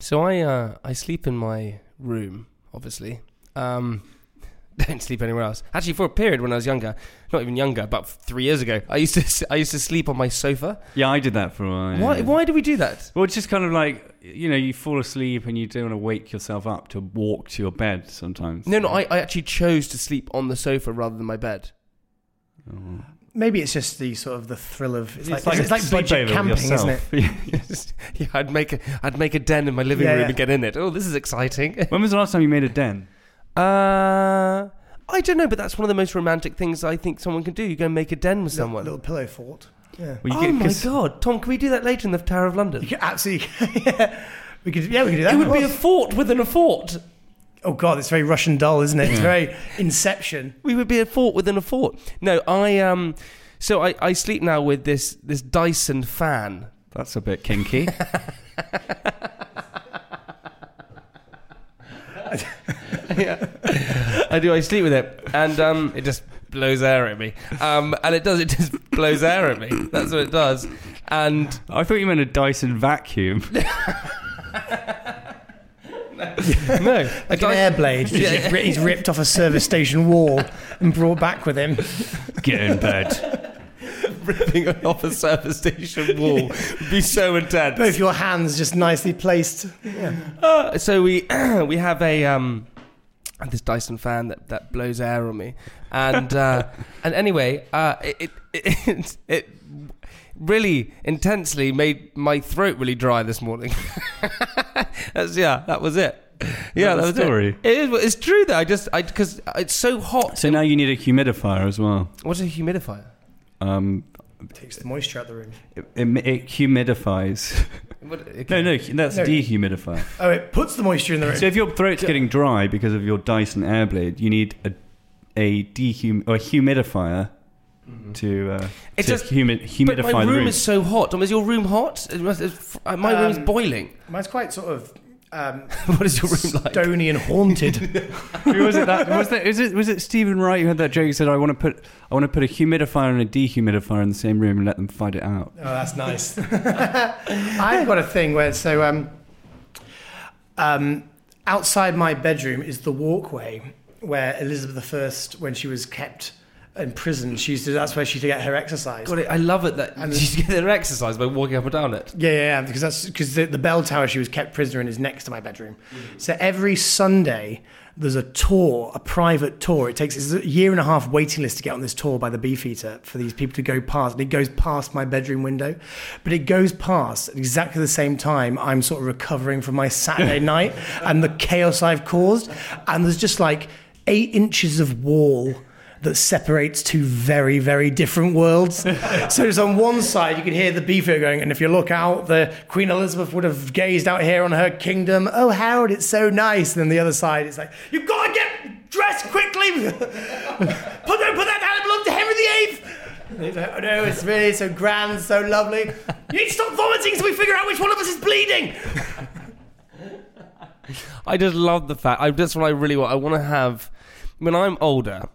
So I uh, I sleep in my room, obviously. Um, don't sleep anywhere else. Actually, for a period when I was younger, not even younger, about three years ago, I used to I used to sleep on my sofa. Yeah, I did that for a while. Why yeah. why do we do that? Well, it's just kind of like you know, you fall asleep and you don't want to wake yourself up to walk to your bed sometimes. No, no, I, I actually chose to sleep on the sofa rather than my bed. Maybe it's just the sort of the thrill of it's, It's like, it's like budget camping, isn't it? yeah, I'd make a I'd make a den in my living Yeah, room yeah. and get in it. Oh, this is exciting. when was the last time you made a den? Uh, I don't know, but that's one of the most romantic things I think someone can do. You go and make a den with Little, someone. little pillow fort. Yeah. Well, oh my god, Tom, can we do that later in the Tower of London? You could absolutely. yeah. We could. Yeah, we could do that. It would be a fort within a fort. Oh God, it's very Russian doll, isn't it? It's very Inception. We would be a fort within a fort. No, I um, so I, I sleep now with this this Dyson fan. That's a bit kinky. yeah, I do. I sleep with it, and um, it just blows air at me. Um, and it does. It just blows air at me. That's what it does. And I thought you meant a Dyson vacuum. no, Like an air blade. which he's He's ripped off a service station wall and brought back with him. Get in bed. ripping off a service station wall would be so intense. Both your hands just nicely placed. Uh, so we we have a um this Dyson fan that, that blows air on me, and uh, and anyway, uh, it, it it it really intensely made my throat really dry this morning. That's yeah, that was it. Yeah, that that was story? it. It is. It's true that I just I because it's so hot. So now you need a humidifier as well. What's a humidifier? Um, Takes the moisture out of the room. it, it, it humidifies. What, no, no, that's No. dehumidifier. Oh, it puts the moisture in the room. So if your throat's getting dry because of your Dyson Airblade, you need a a dehum or a humidifier to uh, It to does- humi- humidify But my the room, room. is so hot. Tom, is your room hot? It must- it's- My room's Um, boiling. Mine's quite sort of um, What is your room like? stony and haunted. Who was it that was that? Is it was it Stephen Wright who had that joke? He said, "I want to put I want to put a humidifier and a dehumidifier in the same room and let them fight it out." Oh, that's nice. I've got a thing where so um, um, outside my bedroom is the walkway where Elizabeth I, when she was kept in prison, she used to. That's where she used to get her exercise. God, I love it that And you get an exercise by walking up and down it. Yeah, yeah, yeah, because that's because the, the bell tower she was kept prisoner in is next to my bedroom. Mm. So every Sunday there's a tour, a private tour. It takes it's a year and a half waiting list to get on this tour by the Beefeater for these people to go past. And it goes past my bedroom window, but it goes past at exactly the same time I'm sort of recovering from my Saturday night and the chaos I've caused. And there's just like eight inches of wall that separates two very, very different worlds. so it's on one side, you could hear the beefer going, and if you look out, the Queen Elizabeth would have gazed out here on her kingdom. Oh, Harold, it's so nice. And then the other side, it's like, you've got to get dressed quickly. put, that, put that down, it belongs to Henry VIII. He's like, oh no, it's really so grand, so lovely. You need to stop vomiting so we figure out which one of us is bleeding. I just love the fact. I that's what I really want. I want to have when I'm older,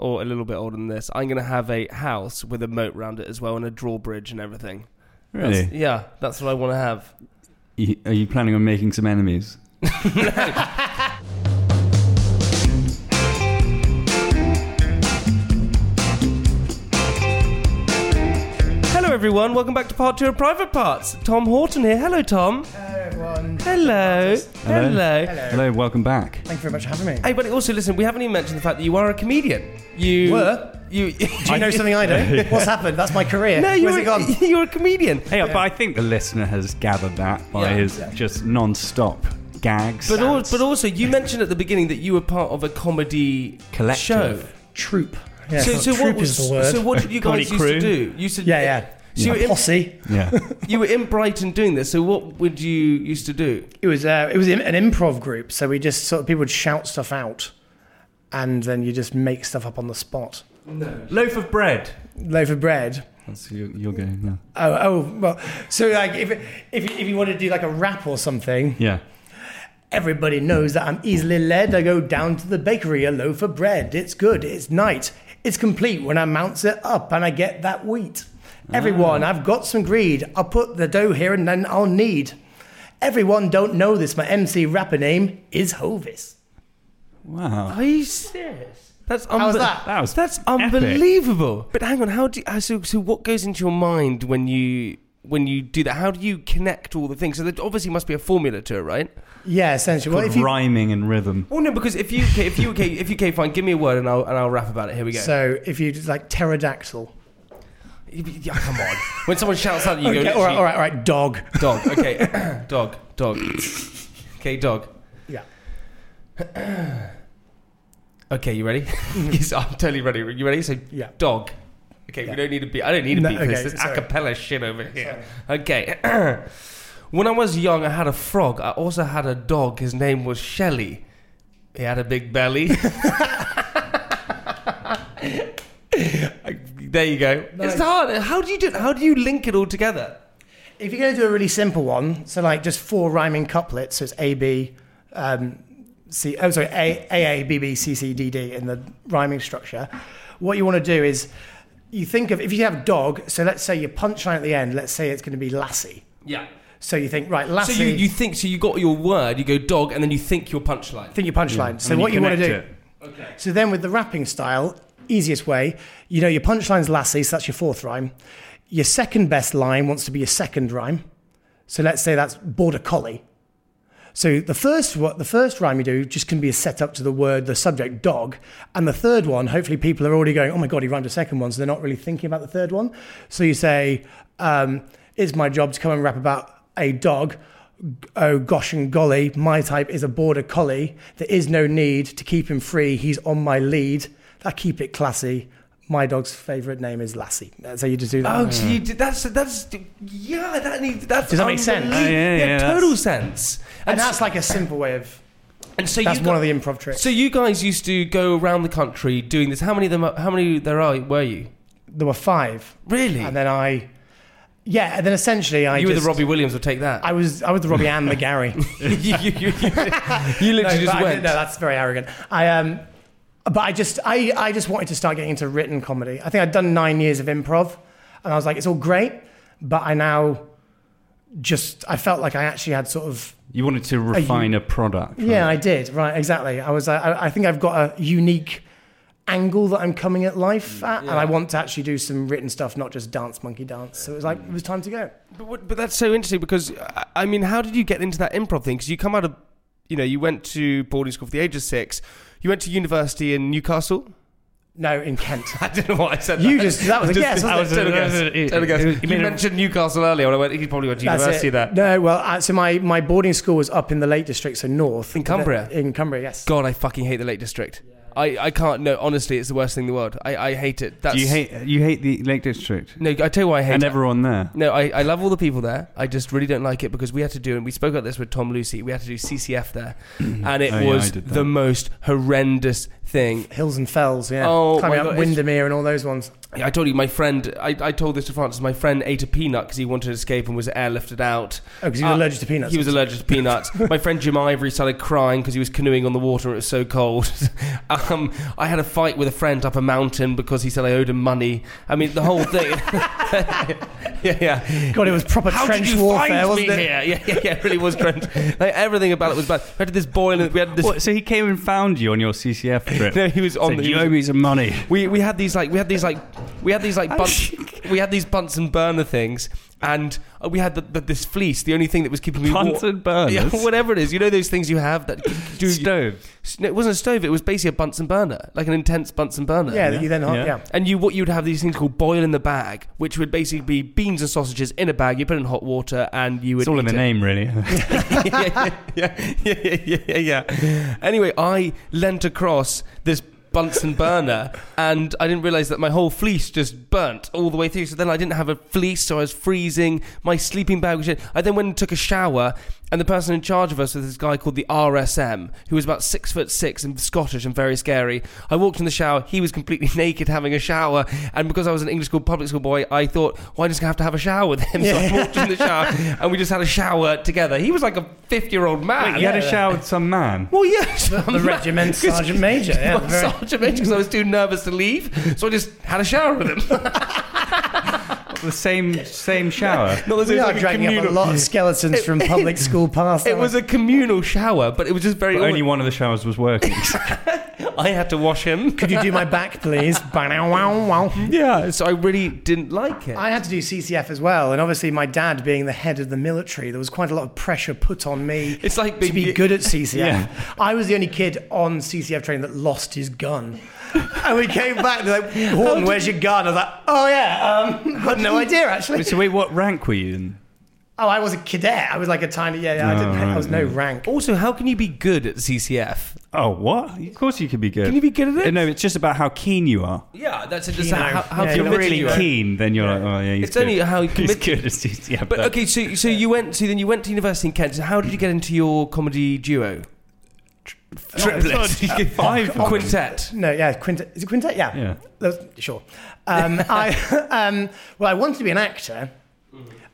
or a little bit older than this. I'm going to have a house with a moat around it as well, and a drawbridge and everything. Really? That's- yeah, that's what I want to have. You- Are you planning on making some enemies? Hello, everyone. Welcome back to part two of Private Parts. Tom Horton here. Hello, Tom. Hello, everyone. Hello. Hello. Hello, welcome back. Thank you very much for having me. Hey, but also listen. We haven't even mentioned the fact that you are a comedian. You Were? You. Do you know something I don't? What's happened? That's my career. No, you're it gone? you're a comedian. Hey, but I think the listener has gathered that by Yeah. his just non-stop gags. But, al- but also, you mentioned at the beginning that you were part of a comedy Collective. show. Troop. Yeah, so, so, so troop what was, is the word. So what did you Comedy guys used crew. to do? You said Yeah, yeah. So you, a were in, posse. Yeah. you were in Brighton doing this. So what would you used to do? It was uh, it was an improv group, so we just sort of people would shout stuff out, and then you just make stuff up on the spot. No. Loaf of bread. Loaf of bread. That's your, your game now. Oh, oh, well. So like, if if you- if you want to do like a rap or something, Yeah. everybody knows that I'm easily led. I go down to the bakery, a loaf of bread. It's good. It's night. It's complete when I mounts it up and I get that wheat. Everyone, I've got some greed. I'll put the dough here and then I'll need. Everyone don't know this. My MC rapper name is Hovis. Wow. Are you serious? That's How's unbe- that? That was That's epic. unbelievable. But hang on, how do you, uh, so so what goes into your mind when you when you do that? How do you connect all the things? So there obviously must be a formula to it, right? Yeah, essentially. Well, Called if you, rhyming and rhythm. Well, no, because if you okay, if you okay, if you okay, fine, give me a word and I'll and I'll rap about it. Here we go. so if you just like pterodactyl. Yeah, come on. When someone shouts out, you Okay, go. All right, all right, all right. Dog. Dog. Okay. dog. Dog. Okay, dog. Yeah. Okay, you ready? yes, mm. I'm totally ready. You ready? So, Yeah. dog. Okay, Yeah. we don't need a beat. I don't need a No, this. okay, There's a cappella shit over here. Okay. when I was young, I had a frog. I also had a dog. His name was Shelly. He had a big belly. there you go. Nice. It's hard. How do you do? How do you link it all together? If you're going to do a really simple one, so like just four rhyming couplets, so it's A B, um, C. Oh, sorry, A A A B B C C D D in the rhyming structure. What you want to do is you think of if you have dog. So let's say your punchline at the end. Let's say it's going to be lassie. Yeah. So you think right, So you, you think so you got your word, you go dog, and then you think your punchline. think your punchline. And So what you, want to do? it. Okay. So then with the rapping style, easiest way, you know your punchline's lassie, so that's your fourth rhyme. Your second best line wants to be your second rhyme. So let's say that's border collie. So the first what the first rhyme you do just can be a setup to the word, the subject dog, and the third one, hopefully people are already going, oh my god, he rhymed a second one, so they're not really thinking about the third one. So you say, um, "It's my job to come and rap about a dog." Oh gosh and golly, my type is a border collie. There is no need to keep him free. He's on my lead. I keep it classy. My dog's favourite name is Lassie. So you just do that. Oh, so you did, that's that's yeah. That needs that's Does that make sense? unbelie- Oh, yeah, yeah, total sense. and so- that's like a simple way of. and so That's you one got- of the improv tricks. So you guys used to go around the country doing this. How many of them? How many there are? Were you there were five, really? and then I, yeah, and then essentially I you were the Robbie Williams. Will take that. I was I was the Robbie and the Gary. you, you, you, you, you literally no, just but I- went. no, that's very arrogant. I um, but I just I I just wanted to start getting into written comedy. I think I'd done nine years of improv, and I was like, it's all great, but I now just I felt like I actually had sort of You wanted to refine a product. right? yeah I did right exactly. I was I, I think I've got a unique angle that I'm coming at life mm, at, and I want to actually do some written stuff, not just dance monkey dance. So it was like it was time to go. But, what- but that's so interesting because I- I mean, how did you get into that improv thing? Because you come out of, you know, you went to boarding school for the age of six. You went to university in Newcastle. No, in Kent. I don't know why I said You that. just that was a guess. that wasn't was it? a- guess. it- it- guess. it you You made a- mentioned Newcastle earlier. When I went, he probably went to university there. No, well, uh, so my, my boarding school was up in the Lake District, so north. In Cumbria? In Cumbria, yes. God, I fucking hate the Lake District. I, I can't. No, honestly, it's the worst thing in the world. I, I hate it. That's, Do you hate you hate the Lake District No, I tell you why I hate it. and it. everyone there? No, I, I love all the people there. I just really don't like it because we had to do, and we spoke about this with Tom Lucy, we had to do CCF there. Mm-hmm. and it Oh, was did that. the most horrendous thing. Hills and Fells, yeah. Oh, Climbing my up God, Windermere and all those ones. I told you, my friend, I, I told this to Francis, my friend ate a peanut because he wanted to escape and was airlifted out. Oh, because he was Uh, allergic to peanuts. He was allergic to peanuts. my friend Jim Ivory started crying because he was canoeing on the water and it was so cold. um, I had a fight with a friend up a mountain because he said I owed him money. I mean, the whole thing. yeah, yeah. God, it was proper How trench did you warfare, find wasn't me it? here? Yeah, yeah, yeah. It really was trench. Like everything about it was bad. We had this boil. and We had this. What, so he came and found you on your CCF trip. No, he was on Said, the. you owe me some money. we we had these like we had these like we had these like oh, bunts, we had these bunts and burner things, and we had the, the, this fleece. The only thing that was keeping me Bunts warm. and burners? Yeah, whatever it is. You know those things you have that do Stove. No, it wasn't a stove. It was basically a Bunsen burner, like an intense Bunsen burner. Yeah, that you then, Yeah. yeah. And you, what you'd have these things called boil in the bag, which would basically be beans and sausages in a bag. You put in hot water, and you would. It's all in eat the it. name, really. yeah, yeah, yeah, yeah, yeah, yeah. Anyway, I leant across this Bunsen burner, and I didn't realize that my whole fleece just burnt all the way through. So then I didn't have a fleece, so I was freezing. My sleeping bag was. I then went and took a shower, and the person in charge of us was this guy called the RSM, who was about six foot six and Scottish and very scary. I walked in the shower. He was completely naked having a shower, and because I was an English school public school boy, I thought, well, I'm just gonna have to have a shower with him. So I walked in the shower, and we just had a shower together. He was like a fifty-year-old man. You had a shower with some man. Well, yes, The regiment sergeant major. Yeah, very- Sergeant Major, because I was too nervous to leave, so I just had a shower with him. The same same shower. Not as we it was are like a dragging up a communal- lot of skeletons from public school past. It was a communal shower, but it was just very. But only one of the showers was working. I had to wash him. Could you do my back, please? Wow. Yeah, so I really didn't like it. I had to do CCF as well, and obviously my dad being the head of the military, there was quite a lot of pressure put on me. It's like to be being- good at CCF. Yeah. I was the only kid on CCF training that lost his gun. and we came back, they're like, Horton, where's your gun? I was like, oh yeah, um, got no idea actually. so wait, what rank were you in? Oh, I was a cadet. I was like a tiny, yeah, yeah I, didn't, I was no right, rank. Also, how can you be good at CCF? Oh, what? Of course you can be good. Can you be good at it? Uh, No, it's just about how keen you are. Yeah, that's it. Just Keen, how, how yeah, If you're committed really you are. keen, then you're like, oh yeah, he's It's good. only how he's committed- good at yeah, But okay, so so you went so then you went to university in Kent. So how did you get into your comedy duo? Triplet, five quintet. No, yeah, quintet. Is it quintet? Yeah. Yeah. Was- sure. Um, I, um, well, I wanted to be an actor.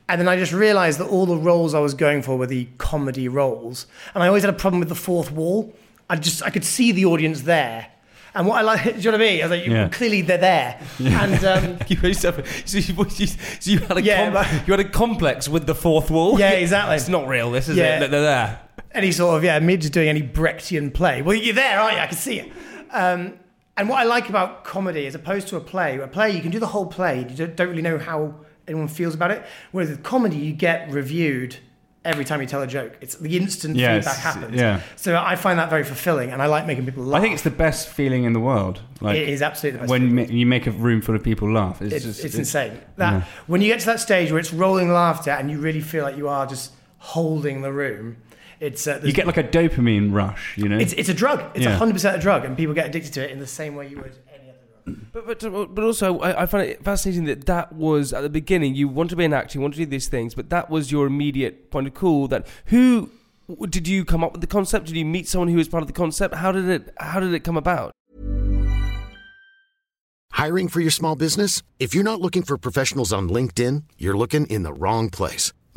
And then I just realised that all the roles I was going for were the comedy roles, and I always had a problem with the fourth wall. I just I could see the audience there, and what I like, do you know what I mean? I was like, Yeah. clearly they're there, and um, You so, you, you- so you had a Yeah, com- but- you had a complex with the fourth wall. Yeah, exactly. It's not real. This is Yeah. it. They're there. Any sort of yeah, me just doing any Brechtian play. Well, you're there, aren't you? I can see it. Um, and what I like about comedy, as opposed to a play, a play you can do the whole play. You don't, really know how anyone feels about it. Whereas with comedy, you get reviewed every time you tell a joke. It's the instant Yes, feedback happens. yeah. So I find that very fulfilling, and I like making people laugh. I think it's the best feeling in the world. Like it is absolutely the best. when ma- you make a room full of people laugh. It's, it's, just it's insane. That yeah. when you get to that stage where it's rolling laughter and you really feel like you are just holding the room, it's uh, You get like a dopamine rush, you know. It's, it's a drug. It's Yeah. hundred percent a drug, and people get addicted to it in the same way you would any other drug. But, but but also I, I find it fascinating that that was at the beginning you want to be an actor, you want to do these things, but that was your immediate point of call. That who did you come up with the concept? Did you meet someone who was part of the concept? How did it How did it come about? Hiring for your small business? If you're not looking for professionals on LinkedIn, you're looking in the wrong place.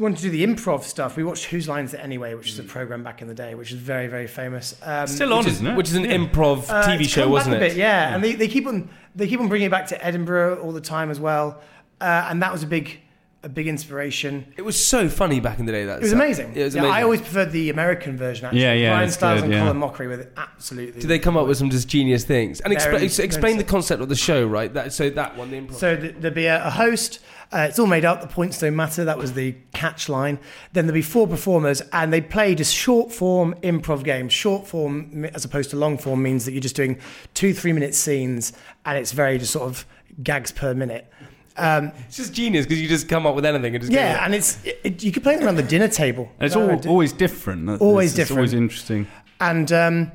wanted to do the improv stuff. We watched Whose Lines It Anyway, which is a program back in the day, which is very very famous. Um, Still on, which is, isn't it? which is an Yeah. improv uh, TV it's show, come back wasn't a it? bit, yeah. And they, they keep on they keep on bringing it back to Edinburgh all the time as well, uh, and that was a big a big inspiration. It was so funny back in the day. That It was amazing. It was Yeah, amazing. I always preferred the American version. Actually. Yeah, yeah, Ryan Stiles good, and yeah. Colin Mochrie with it. Absolutely. Did they come up with some just genius things? And Very- expla- explain the concept of the show, right? That so that one, the improv. So th- there'd be a, a host. Uh, it's all made up. The points don't matter. That was the catch line. Then there'd be four performers, and they play just short form improv games. Short form, as opposed to long form, means that you're just doing two, three minute scenes, and it's very just sort of gags per minute. Um, it's just genius because you just come up with anything and just go, yeah, and it's it, it- you could play it around the dinner table. And it's all, always different. Always it's- it's always interesting. And um,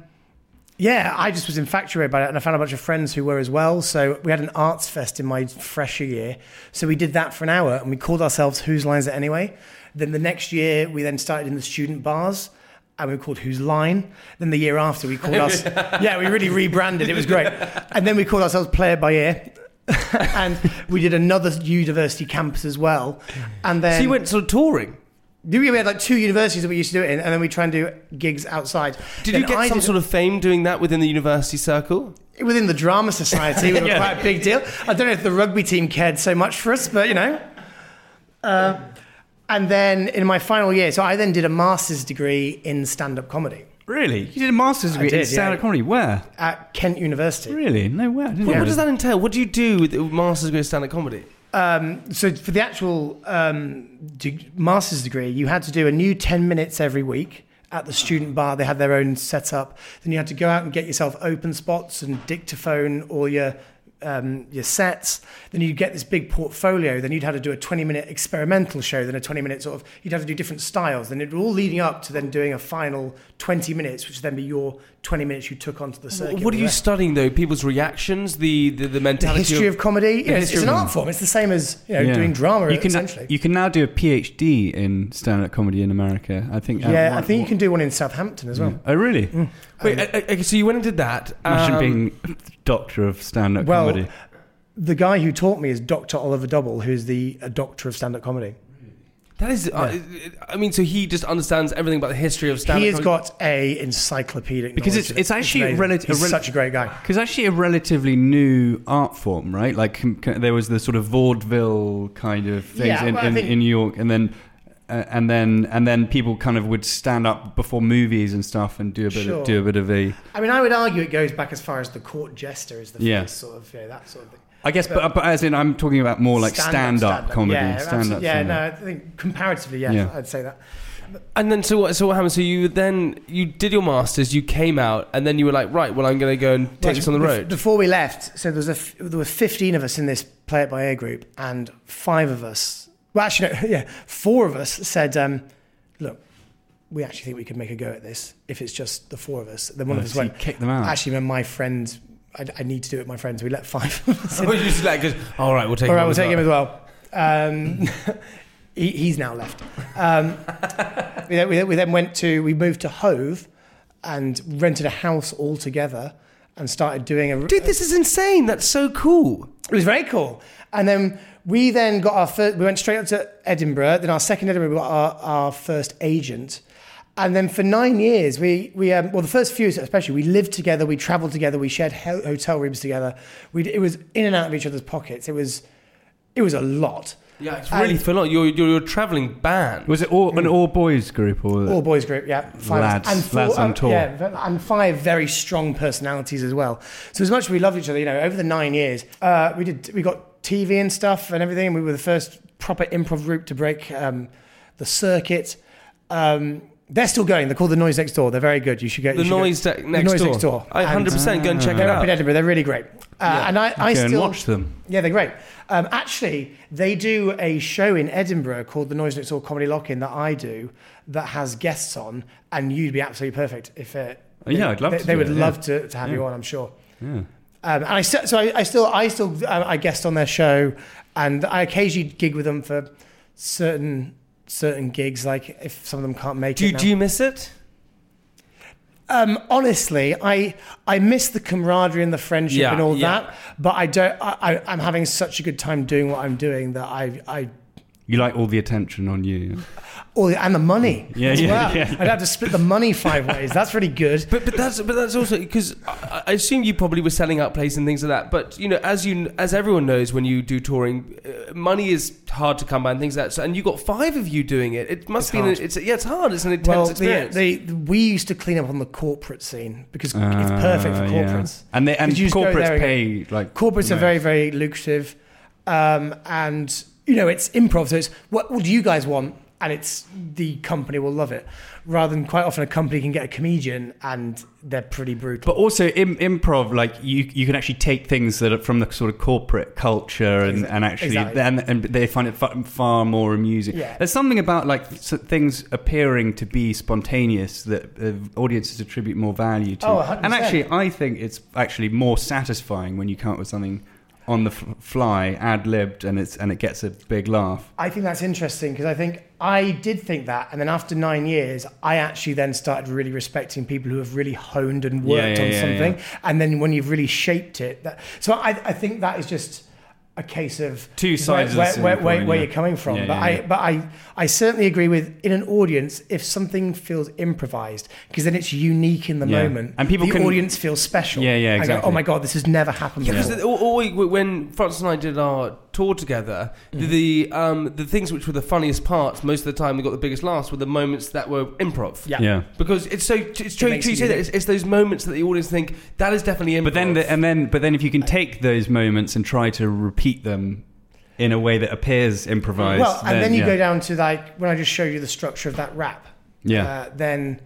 yeah, I just was infatuated by it, and I found a bunch of friends who were as well. So we had an arts fest in my fresher year. So we did that for an hour, and we called ourselves Whose Lines It Anyway. Then the next year, we then started in the student bars. And we were called Whose Line. Then the year after, we called us. yeah, we really rebranded. It was great. And then we called ourselves Player by Ear. and we did another university campus as well. And then So you went sort of touring. we had like two universities that we used to do it in, and then we try and do gigs outside. Did Then you get I some did- sort of fame doing that within the university circle? within the drama society, we were Yeah. quite a big deal. I don't know if the rugby team cared so much for us, but you know. Uh, and then in my final year, so I then did a master's degree in stand-up comedy. Really? You did a master's degree did, in stand-up yeah. comedy. Where? at Kent University. Really? No way. What, what does that entail? What do you do with a master's degree in stand-up comedy? Um, so for the actual um, de- master's degree, you had to do a new 10 minutes every week at the student bar. They had their own setup. Then you had to go out and get yourself open spots and dictaphone all your um, your sets. Then you'd get this big portfolio. Then you'd have to do a 20 minute experimental show. Then a 20 minute sort of, you'd have to do different styles. Then it all leading up to then doing a final 20 minutes, which would then be your 20 minutes you took onto the circuit. What are you studying though? People's reactions, the the, the The mentality. history of comedy. You know, it's, history it's an art form. It's the same as you know Yeah. doing drama. You can essentially. you can now do a PhD in stand-up comedy in America. I think. uh, yeah, I what- think you can do one in Southampton as well. Oh, really? Wait, uh, uh, so you went and did that. Imagine um, being doctor of stand-up Well, comedy. the guy who taught me is Dr. Oliver Double, who's the a doctor of stand-up comedy. That is, uh, I mean, so he just understands everything about the history of stand-up. he has comedy. got a encyclopedic Because knowledge it's- it's actually amazing. relative- He's rel- such a great guy. Because actually, a relatively new art form, right? Like com- there was the sort of vaudeville kind of things Yeah, in, well, in, think- in New York, and then uh, and then and then people kind of would stand up before movies and stuff and do a bit Sure. of, do a bit of a. I mean, I would argue it goes back as far as the court jester is the Yeah. first sort of you know, that sort of thing. I guess, but, but as in, I'm talking about more like stand-up, comedy, Yeah, stand-up. absolutely. yeah. stand-up. No, I think comparatively, yeah, Yeah. I'd say that. And then so what? So what happened? So you then you did your masters, you came out, and then you were like, right, well, I'm going to go and take Right, this on the road. Before we left, so there was a f- there were 15 of us in this Play It by Ear group, and five of us, well, actually, no, yeah, four of us said, um, "Look, we actually think we could make a go at this if it's just the four of us." Then one Oh, of us so went, kicked them out. Actually, when my friend, I, I need to do it with my friends. We let five of us. in. You just like, 'cause- all right, we'll take. All him right, we'll as take him well. as well. Um, he, he's now left. Um, we, then, we, then, we then went to, we moved to Hove and rented a house all together and started doing a. Dude, this is insane. That's so cool. It was very cool. And then we then got our first, we went straight up to Edinburgh. Then our second Edinburgh, we got our, our first agent. And then for nine years, we, we um, well, the first few especially, we lived together, we traveled together, we shared ho- hotel rooms together. We, it was in and out of each other's pockets. It was, it was a lot. Yeah, it's really And- full on. You're, you're, you're a traveling band. Was it all an all boys group or All boys group, yeah. Five Lads, lads on uh, tour. Yeah, and five very strong personalities as well. So as much as we loved each other, you know, over the nine years, uh, we did we got TV and stuff and everything. We were the first proper improv group to break um, the circuit. Um, they're still going. They're called the Noise Next Door. They're very good. You should go. the you should go- noise, de- the next, Noise door. Next Door. I 100% go and check it They're up in. Edinburgh. They're really great. Uh, And I, I Go and still watch them. yeah, they're great. Um, actually, they do a show in Edinburgh called the Noise Next Door Comedy Lock-In that I do that has guests on, and you'd be absolutely perfect if it. Oh, yeah, I'd love they, to They do would it, yeah. love to, to have you on, I'm sure. Yeah. Um, and I still, so I, I still, I still, um, I guest on their show, and I occasionally gig with them for certain certain gigs, like if some of them can't make Do it. now. do you miss it? Um, honestly, I I miss the camaraderie and the friendship Yeah, and all yeah. that, but I don't. I, I, I'm having such a good time doing what I'm doing that I I You like all the attention on you. All the, and the money. Yeah, as yeah, well. yeah. I'd have to split the money five ways. That's really good. But but that's but that's also because I, I assume you probably were selling out places and things like that. But you know, as you as everyone knows, when you do touring, uh, money is hard to come by and things like that. So, and you got five of you doing it. It must It's be an, it's yeah, it's hard. It's an intense Well, the, experience. the, we used to clean up on the corporate scene because it's perfect for Uh, yeah. corporates. And they and 'Cause you just go corporates there and go- pay like Corporates are yeah. very, very lucrative. Um, and, you know, it's improv. So it's what, what do you guys want? And it's the company will love it. Rather than quite often a company can get a comedian and they're pretty brutal. But also Im- improv, like you, you can actually take things that are from the sort of corporate culture and, Exactly. and actually, Exactly. and, and they find it fa- far more amusing. Yeah. There's something about like things appearing to be spontaneous that uh, audiences attribute more value to. Oh, 100%. and actually, I think it's actually more satisfying when you come up with something on the f- fly, ad libbed, and it's and it gets a big laugh. I think that's interesting because I think I did think that, and then after nine years, I actually then started really respecting people who have really honed and worked Yeah, yeah, on yeah, something, and then when you've really shaped it. That, so I, I think that is just a case of Two sides of the where, same where, where, coin, where yeah. you're coming from. Yeah, but yeah, I, but I, I certainly agree with in an audience if something feels improvised because then it's unique in the Yeah. moment, And people the can- audience feels special. Yeah, yeah, I go, oh exactly. oh my god, this has never happened. Yeah, before. because all, all when Francis and I did our toured together, Mm-hmm. the um, the things which were the funniest parts most of the time we got the biggest laughs were the moments that were improv. Yeah. Yeah. Because it's so it's true. makes true you say that it's, it's those moments that the audience think that is definitely improv. But then, the, and then, but then, if you can take those moments and try to repeat them in a way that appears improvised, Well, and then you yeah. go down to like when I just showed you the structure of that rap. Yeah. Uh, then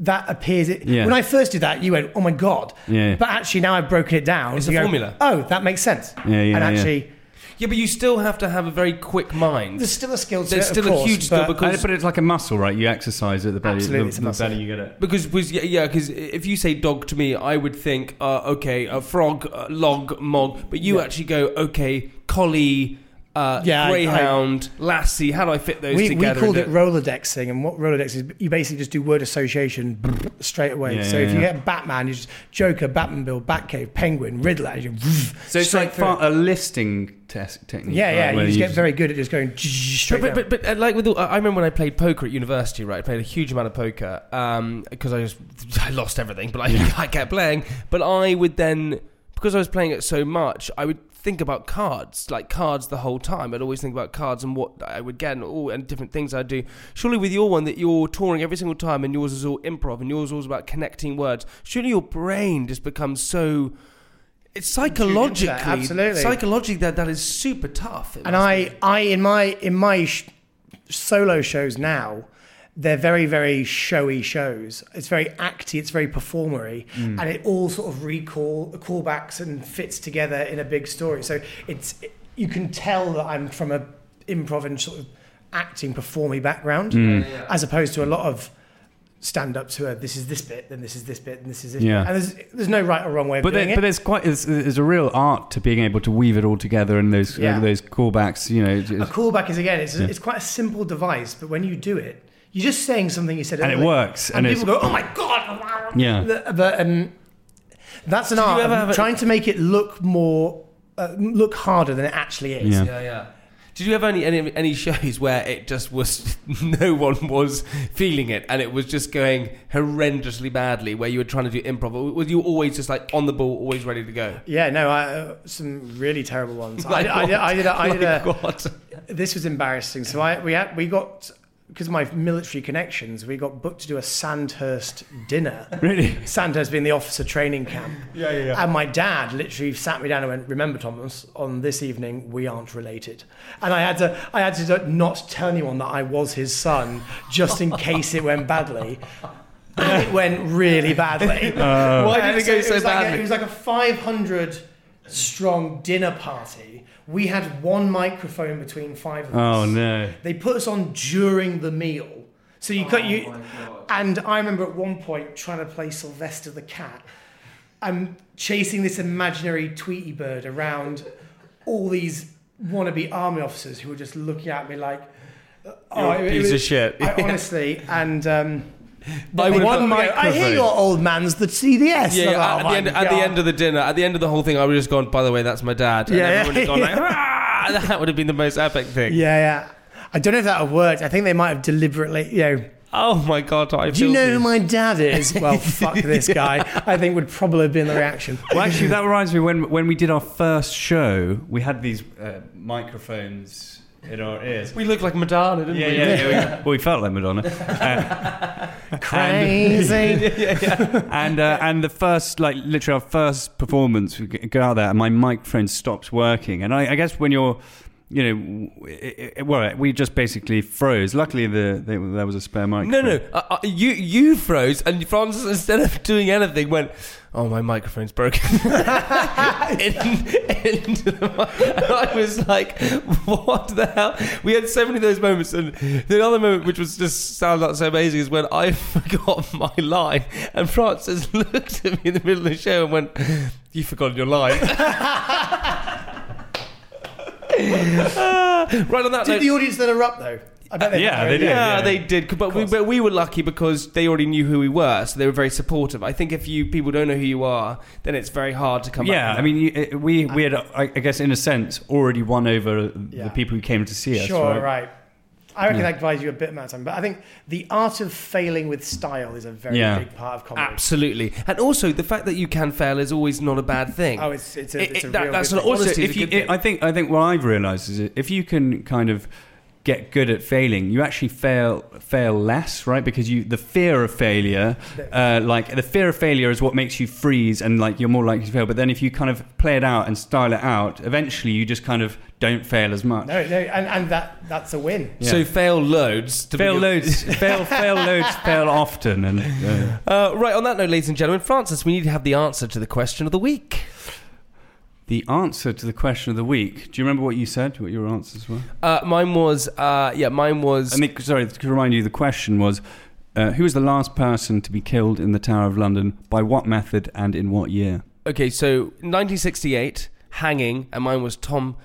that appears. It, Yeah. When I first did that, you went, "Oh my god!" Yeah. But actually, now I've broken it down. It's a go, formula. Oh, that makes sense. Yeah, yeah, And yeah. actually, yeah, but you still have to have a very quick mind. there's still a skill to There's it. still of a course, huge skill but- because- And- but it's like a muscle, right? You exercise it, the better, Absolutely, the, it's a the muscle. better you get it. Because was yeah yeah because if you say dog to me I would think uh, okay a frog uh, log mog but you actually go okay collie uh, Yeah, I- greyhound lassie how do I fit those we, we called and it Rolodexing, and what Rolodex is, you basically just do word association straight away. Yeah, so yeah, if you yeah. get Batman, you just Joker, Batmobile, Batcave, Penguin, Riddler, and you So it's like far, a listing test technique. yeah, yeah. right, where you just get very good at just going straight but, down. but, but, but uh, like with all, I remember when I played poker at university, right? I played a huge amount of poker because I just I lost everything, but I, I kept playing. But I would then because I was playing it so much, I would think about cards, like cards the whole time. I'd always think about cards and what I would get and all and different things I'd do. Surely with your one that you're touring every single time and yours is all improv and yours is all about connecting words. Surely your brain just becomes so. It's psychologically, absolutely. psychologically that that is super tough. And I, I in my in my sh- solo shows now, they're very very showy shows. It's very acty, it's very performery, Mm. and it all sort of recall callbacks and fits together in a big story. So it's you can tell that I'm from a improv and sort of acting performy background, as opposed to a lot of stand up who are this is this bit, then this is this bit, and this is this. Yeah. And there's there's no right or wrong way of But, doing there, it. but there's quite there's, there's a real art to being able to weave it all together and those Yeah. uh, those callbacks. You know, A callback is again, it's, it's quite a simple device, but when you do it, you're just saying something you said, And it earlier, works, and, and people go, "Oh my god!" Yeah. But um, that's an Did art. ever of have a- trying to make it look more, uh, look harder than it actually is. Yeah. Yeah, yeah. Did you have any, any any shows where it just was no one was feeling it and it was just going horrendously badly? Where you were trying to do improv, or was you always just like on the ball, always ready to go? Yeah, no, I, uh, some really terrible ones. Like I, I, did- I did. a- I did. a- Like what? this was embarrassing. So I we had we got because of my military connections, we got booked to do a Sandhurst dinner. Really? Sandhurst being the officer training camp. Yeah, yeah, yeah. And my dad literally sat me down and went, "Remember, Thomas, on this evening we aren't related." And I had to, I had to not tell anyone that I was his son, just in case it went badly. And it went really badly. Uh. Why did it go so was like a- badly? it was like a 500 strong dinner party. We had one microphone between five of us. Oh no. They put us on during the meal. So you cut you, and I remember at one point trying to play Sylvester the cat. I'm chasing this imaginary Tweety bird around all these wannabe army officers who were just looking at me like, "Oh, You're a it- it piece was- of shit." I, honestly, and um, I would've one done- mic- I hear your old man's the CDS. Yeah, yeah, like, at, "Oh the end, at the end of the dinner, at the end of the whole thing, I would have just gone. By the way, that's my dad. And Yeah, everyone would have gone like, "Ah!" that would have been the most epic thing. Yeah, yeah. I don't know if that would have worked. I think they might have deliberately, you know. Oh my god, I Do you know for who my dad is? Well, fuck this guy. I think would probably have been the reaction. Well, actually, that reminds me when when we did our first show, we had these uh, microphones in our ears. We looked like Madonna, didn't Yeah, we? yeah, yeah. we, well, we felt like Madonna. Uh, Crazy. and uh, and the first like literally our first performance we go out there and my microphone stops working and I, I guess when you're you know it, it, well we just basically froze luckily the, the there was a spare mic. No, no, uh, uh, you you froze, and Francis instead of doing anything went, "Oh, my microphone's broken." in, into the and I was like, "What the hell?" We had so many of those moments, and the other moment, which was just sounded like so amazing, is when I forgot my line, and Francis looked at me in the middle of the show and went, "You forgot your line." Right on that Did note, the audience then erupt though? I bet they Yeah, they did. yeah, yeah. they did. But we, but we were lucky because they already knew who we were, so they were very supportive. I think if you people don't know who you are, then it's very hard to come. yeah back I mean you- it- we we had I I guess in a sense already won over Yeah. the people who came to see us Sure, right? I reckon that buys you a bit amount of time. But I think the art of failing with style is a very Yeah. big part of comedy. Absolutely, and also the fact that you can fail is always not a bad thing. Oh, it's it's a, It- it's a that- real that's good an thing. also- Honesty if you, thing. I think I think what I've realised is if you can kind of get good at failing, you actually fail fail less, right? Because you the fear of failure, uh, like the fear of failure is what makes you freeze and like you're more likely to fail. But then if you kind of play it out and style it out, eventually you just kind of don't fail as much. No, no, and, and that that's a win. So fail loads. To Fail begin- loads, fail, fail loads, fail often, and uh, Uh, right on that note, ladies and gentlemen, Francis, we need to have the answer to the question of the week. the answer to the question of the week. Do you remember what you said? What your answers were? Uh, mine was, uh, yeah, mine was. I think, sorry, to remind you, the question was uh, who was the last person to be killed in the Tower of London, by what method, and in what year? okay, so 1968, hanging, and mine was Tom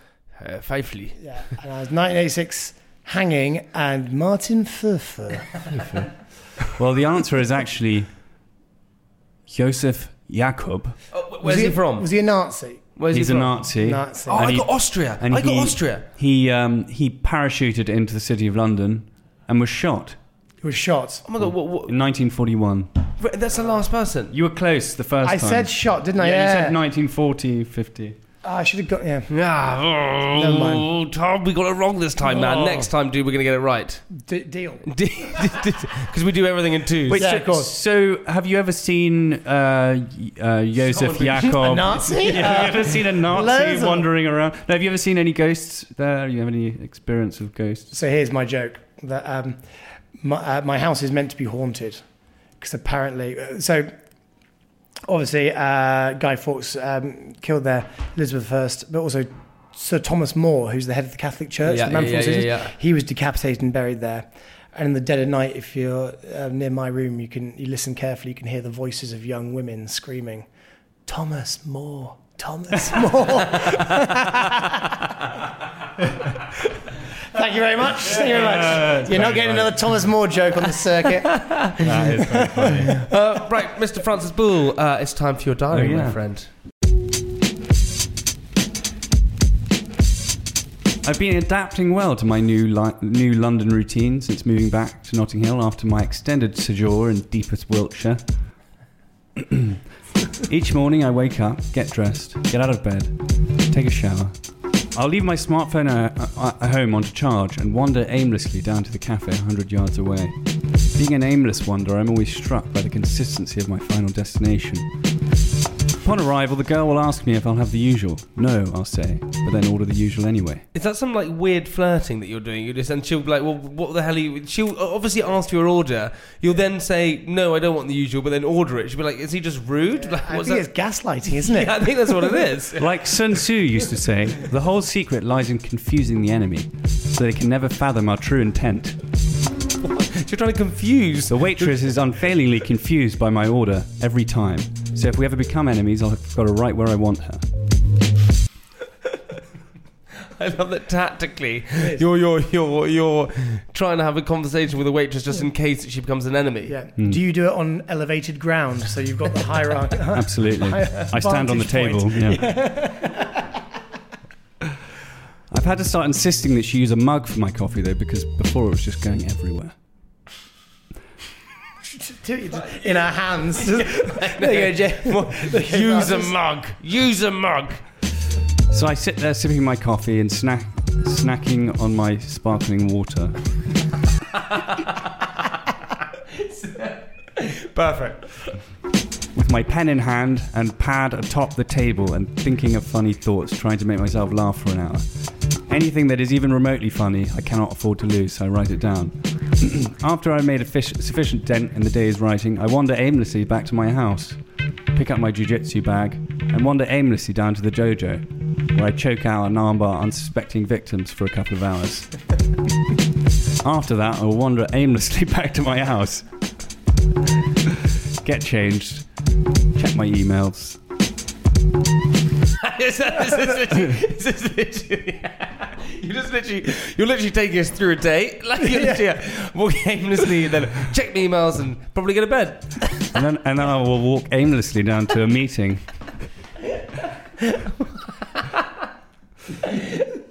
uh, Pfeiffer. Yeah, and I was 1986 hanging and Martin Furfer. Well, the answer is actually Josef Jakob. Oh, where's he, from? Was he a Nazi? Where's He's he a from? Nazi. Nazi. Oh, And I he- got Austria. and I got he- Austria. He um, he parachuted into the city of London and was shot He was shot. Oh my god, what, what, in 1941. That's the last person. You were close the first I time. said shot, didn't I? yeah, Yeah. you said 1940, 50. Oh, I should have got yeah. Ah, Never oh, mind. Tom, we got it wrong this time, man. Oh. Next time, dude, we're gonna get it right D- deal. because we do everything in twos. Wait, Yeah, so, of course. so have you ever seen uh, y- uh, Josef Jakob? A Nazi? Yeah, have you ever seen a Loads Nazi of- wandering around? No, have you ever seen any ghosts there? You have any experience of ghosts? So here's my joke that um, my, uh, my house is meant to be haunted because apparently, uh, so obviously uh, Guy Fawkes um, killed there Elizabeth I, but also Sir Thomas More, who's the head of the Catholic Church, Yeah, the man yeah, from yeah, yeah, yeah. he was decapitated and buried there. And in the dead of night, if you're uh, near my room, you can you listen carefully. You can hear the voices of young women screaming, "Thomas More, Thomas More." Thank you very much. Thank you very much. You're not getting another Thomas More joke on the circuit. That is very funny. Uh, right, Mr. Francis Bull, uh, it's time for your diary, Oh, yeah. my friend. I've been adapting well to my new li- new London routine since moving back to Notting Hill after my extended sojourn in deepest Wiltshire. Each morning I wake up, get dressed, get out of bed, take a shower. I'll leave my smartphone at, home on to charge and wander aimlessly down to the cafe 100 yards away. Being an aimless wanderer, I'm always struck by the consistency of my final destination. Upon arrival, the girl will ask me if I'll have the usual. No, I'll say, but then order the usual anyway. Is that some like weird flirting that you're doing? You just and she'll be like, "Well, what the hell are you?" She'll obviously ask for your order. You'll then say, "No, I don't want the usual," but then order it. She'll be like, "Is he just rude?" Like, I what's think that? it's gaslighting, isn't it? Yeah, I think that's what it is. Like Sun Tzu used to say, the whole secret lies in confusing the enemy, so they can never fathom our true intent. You're trying to confuse. The waitress is unfailingly confused by my order every time. So if we ever become enemies, I'll have got her right where I want her. I love that tactically you're you're you're you're trying to have a conversation with a waitress just in case she becomes an enemy. Yeah. Hmm. Do you do it on elevated ground so you've got the hierarchy? Absolutely. I stand on the table. point. Yeah. I've had to start insisting that she use a mug for my coffee though, because before it was just going everywhere. in our hands. there you go, Jay. Use a mug. Use a mug. So I sit there sipping my coffee and snack, snacking on my sparkling water. Perfect. with my pen in hand and pad atop the table and thinking of funny thoughts, trying to make myself laugh for an hour. Anything that is even remotely funny, I cannot afford to lose, so I write it down. After I've made a fish- sufficient dent in the day's writing, I wander aimlessly back to my house, pick up my jujitsu bag, and wander aimlessly down to the dojo, where I choke out an armbar unsuspecting victims for a couple of hours. After that, I will wander aimlessly back to my house, get changed, check my emails, Is that- is this is this you just literally, you're literally taking us through a day, like you're literally yeah, walk aimlessly, then check my emails and probably go to bed. and then, and then I will walk aimlessly down to a meeting.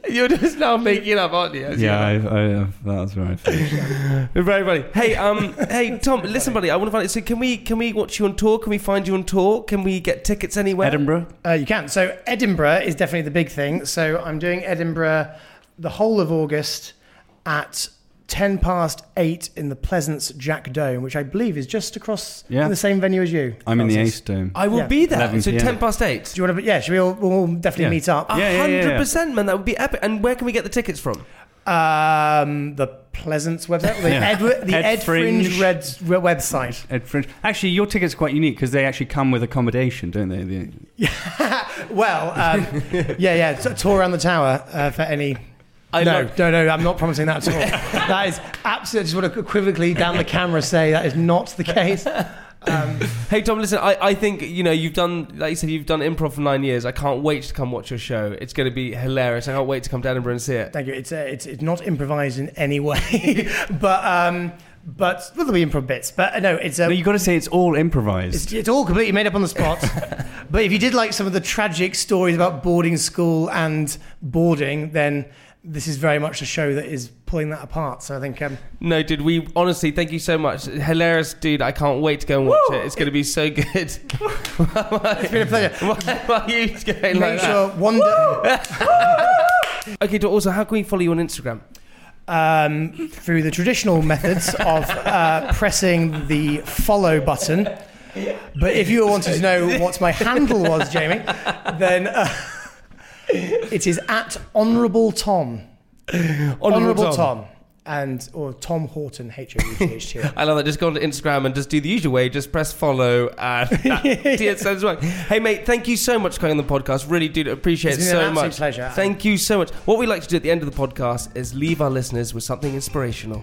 You're just now making up, aren't you? Yeah, I, I, that's right. Very funny. Hey, um, hey, Tom. Listen, buddy. I want to find. So, can we can we watch you on tour? Can we find you on tour? Can we get tickets anywhere? Edinburgh. Uh, you can. So Edinburgh is definitely the big thing. So I'm doing Edinburgh the whole of August at 10 past 8 in the Pleasance Jack Dome, which I believe is just across Yeah. in the same venue as you. I'm in the Francis. Ace Dome. I will Yeah. be there. 11 So PM. ten past eight. Do you want to? Yeah, should we all we'll definitely Yeah. meet up? A Yeah, yeah, yeah, hundred yeah. percent, man. That would be epic. And where can we get the tickets from? Um, the Pleasance website, the, Yeah. Ed, the Ed Ed, Fringe, Fringe. Red, Red website. Ed Fringe. Actually, your ticket's are quite unique because they actually come with accommodation, don't they? The- Well, um, yeah, yeah, t- tour around the tower uh, for any. I no, love- no, no, I'm not promising that at all. that is absolutely. I just want to equivocally down the camera say that is not the case. Um, Hey Tom, listen. I, I think you know you've done like you said you've done improv for nine years. I can't wait to come watch your show. It's going to be hilarious. I can't wait to come to Edinburgh and see it. thank you. It's, uh, it's it's not improvised in any way, but um, but well, there'll be improv bits. But uh, no, it's no, um, you got to say it's all improvised. It's, it's all completely made up on the spot. but if you did like some of the tragic stories about boarding school and boarding, then this is very much a show that is pulling that apart. So I think um, No, dude. We honestly thank you so much. Hilarious, dude. I can't wait to go and watch it. It's going to be so good. it's been a pleasure. why, why are you going like Make that? sure Wonder Okay, so also, how can we follow you on Instagram? um, through the traditional methods of uh, pressing the follow button. But if you wanted to know what my handle was, Jamie, then uh, it is at Honourable Tom. Honourable Tom. And or Tom Houghton, H O U T H T. I love that. Just go onto Instagram and just do the usual way. Just press follow and that sounds right. Hey, mate, thank you so much for coming on the podcast. Really do appreciate it so much. pleasure. Thank you so much. What we like to do at the end of the podcast is leave our listeners with something inspirational.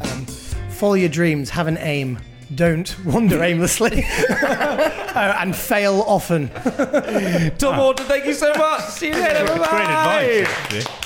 Um, follow your dreams, have an aim. Don't wander aimlessly uh, and fail often. Tom Houghton, thank you so much. See you later. Bye-bye. Great advice. actually.